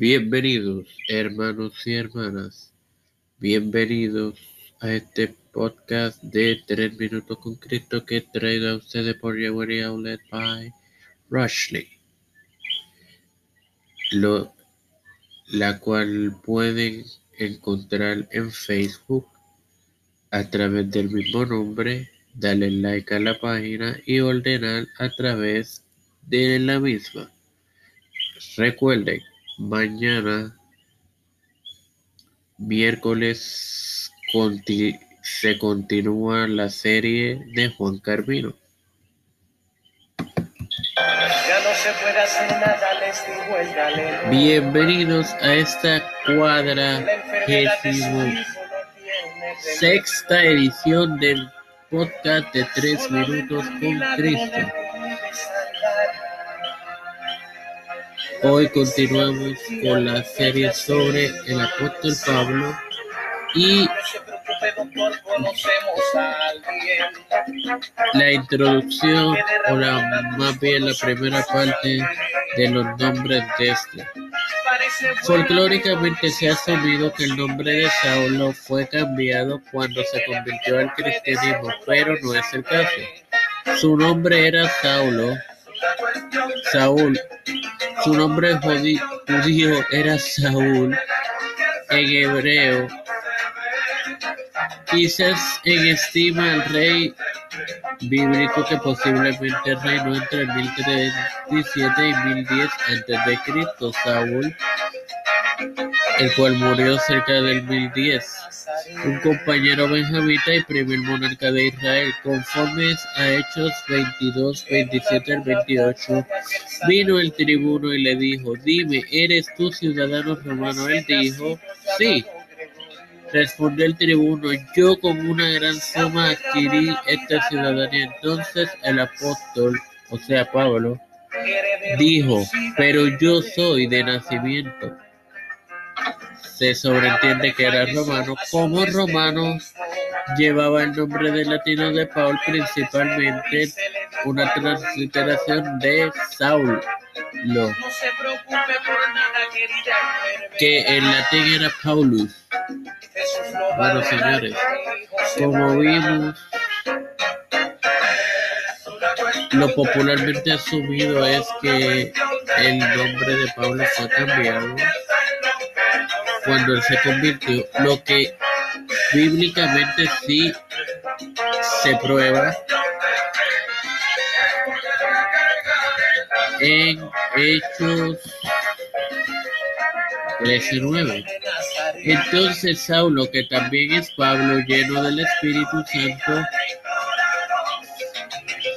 Bienvenidos, hermanos y hermanas. Bienvenidos a este podcast de 3 minutos con Cristo que traído a ustedes por Yahweh Outlet by Rushley. Lo, la cual pueden encontrar en Facebook a través del mismo nombre, darle like a la página y ordenar a través de la misma. Recuerden, mañana miércoles se continúa la serie de Juan Carvino. Bienvenidos a esta cuadra sexta edición del podcast de tres minutos con Cristo. Hoy continuamos con la serie sobre el apóstol Pablo y la introducción o la más bien la primera parte de los nombres de este. Folclóricamente se ha asumido que el nombre de Saulo fue cambiado cuando se convirtió al cristianismo, pero no es el caso. Su nombre era Saulo, Saúl. Su nombre judío era Saúl en hebreo. Quizás en estima el rey bíblico que posiblemente reinó entre 1037 y 1010 a.C., Saúl, el cual murió cerca del 1010 un compañero benjamita y primer monarca de Israel, conforme a Hechos 22, 27 al 28. Vino el tribuno y le dijo, dime, ¿eres tú ciudadano romano? Él dijo, sí. Respondió el tribuno, yo con una gran suma adquirí esta ciudadanía. Entonces el apóstol, o sea Pablo, dijo, pero yo soy de nacimiento se sobreentiende que era romano. Como romano, llevaba el nombre de latino de Paul, principalmente una transliteración de Saulo, que en latín era Paulus. Bueno, señores, como vimos, lo popularmente asumido es que el nombre de Pablo fue cambiado cuando él se convirtió, lo que bíblicamente sí se prueba en Hechos 13:9. Entonces Saulo, que también es Pablo, lleno del Espíritu Santo,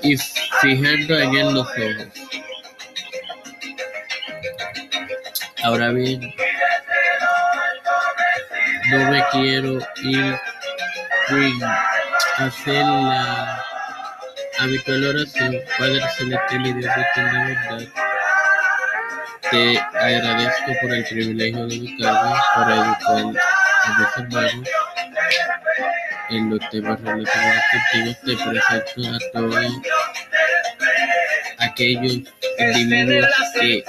y fijando en él los ojos. Ahora bien, no me quiero ir sin hacer la habitual oración. Padre Celestial y Dios de verdad, te agradezco por el privilegio de educarme, por educar a mis hermanos en los temas relacionados contigo. Te presento a todos aquellos individuos que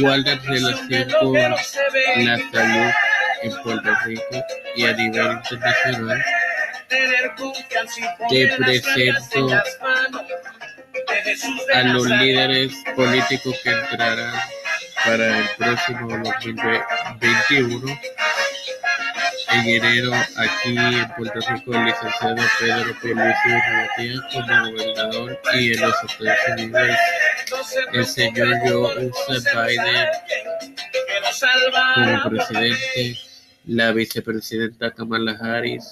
guardan relación con la salud en Puerto Rico y a nivel internacional. Te presento a los líderes políticos que entrarán para el próximo 2021. En enero, aquí en Puerto Rico, el licenciado Pedro Pierluisi Urrutia como gobernador y en los Estados Unidos, el señor Joe Biden como presidente la vicepresidenta Kamala Harris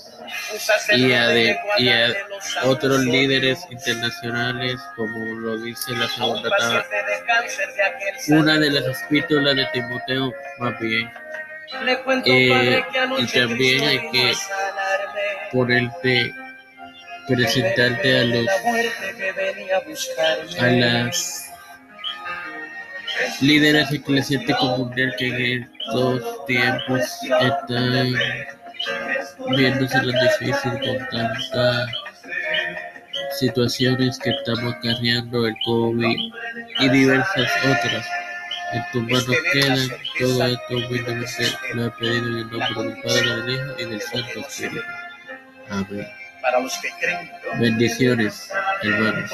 y a, otros líderes internacionales, como lo dice la segunda tabla, una de las epístolas de Timoteo, más bien. Eh, y también hay que ponerte, presentarte a los, a las líderes eclesiásticos mundiales que en estos tiempos están viéndose lo difícil con tantas situaciones que estamos acarreando el COVID y diversas otras. en tus manos quedan. Todo esto humildemente lo he pedido en el nombre del Padre, del Hijo y del Santo Espíritu. Amén. Bendiciones, hermanos.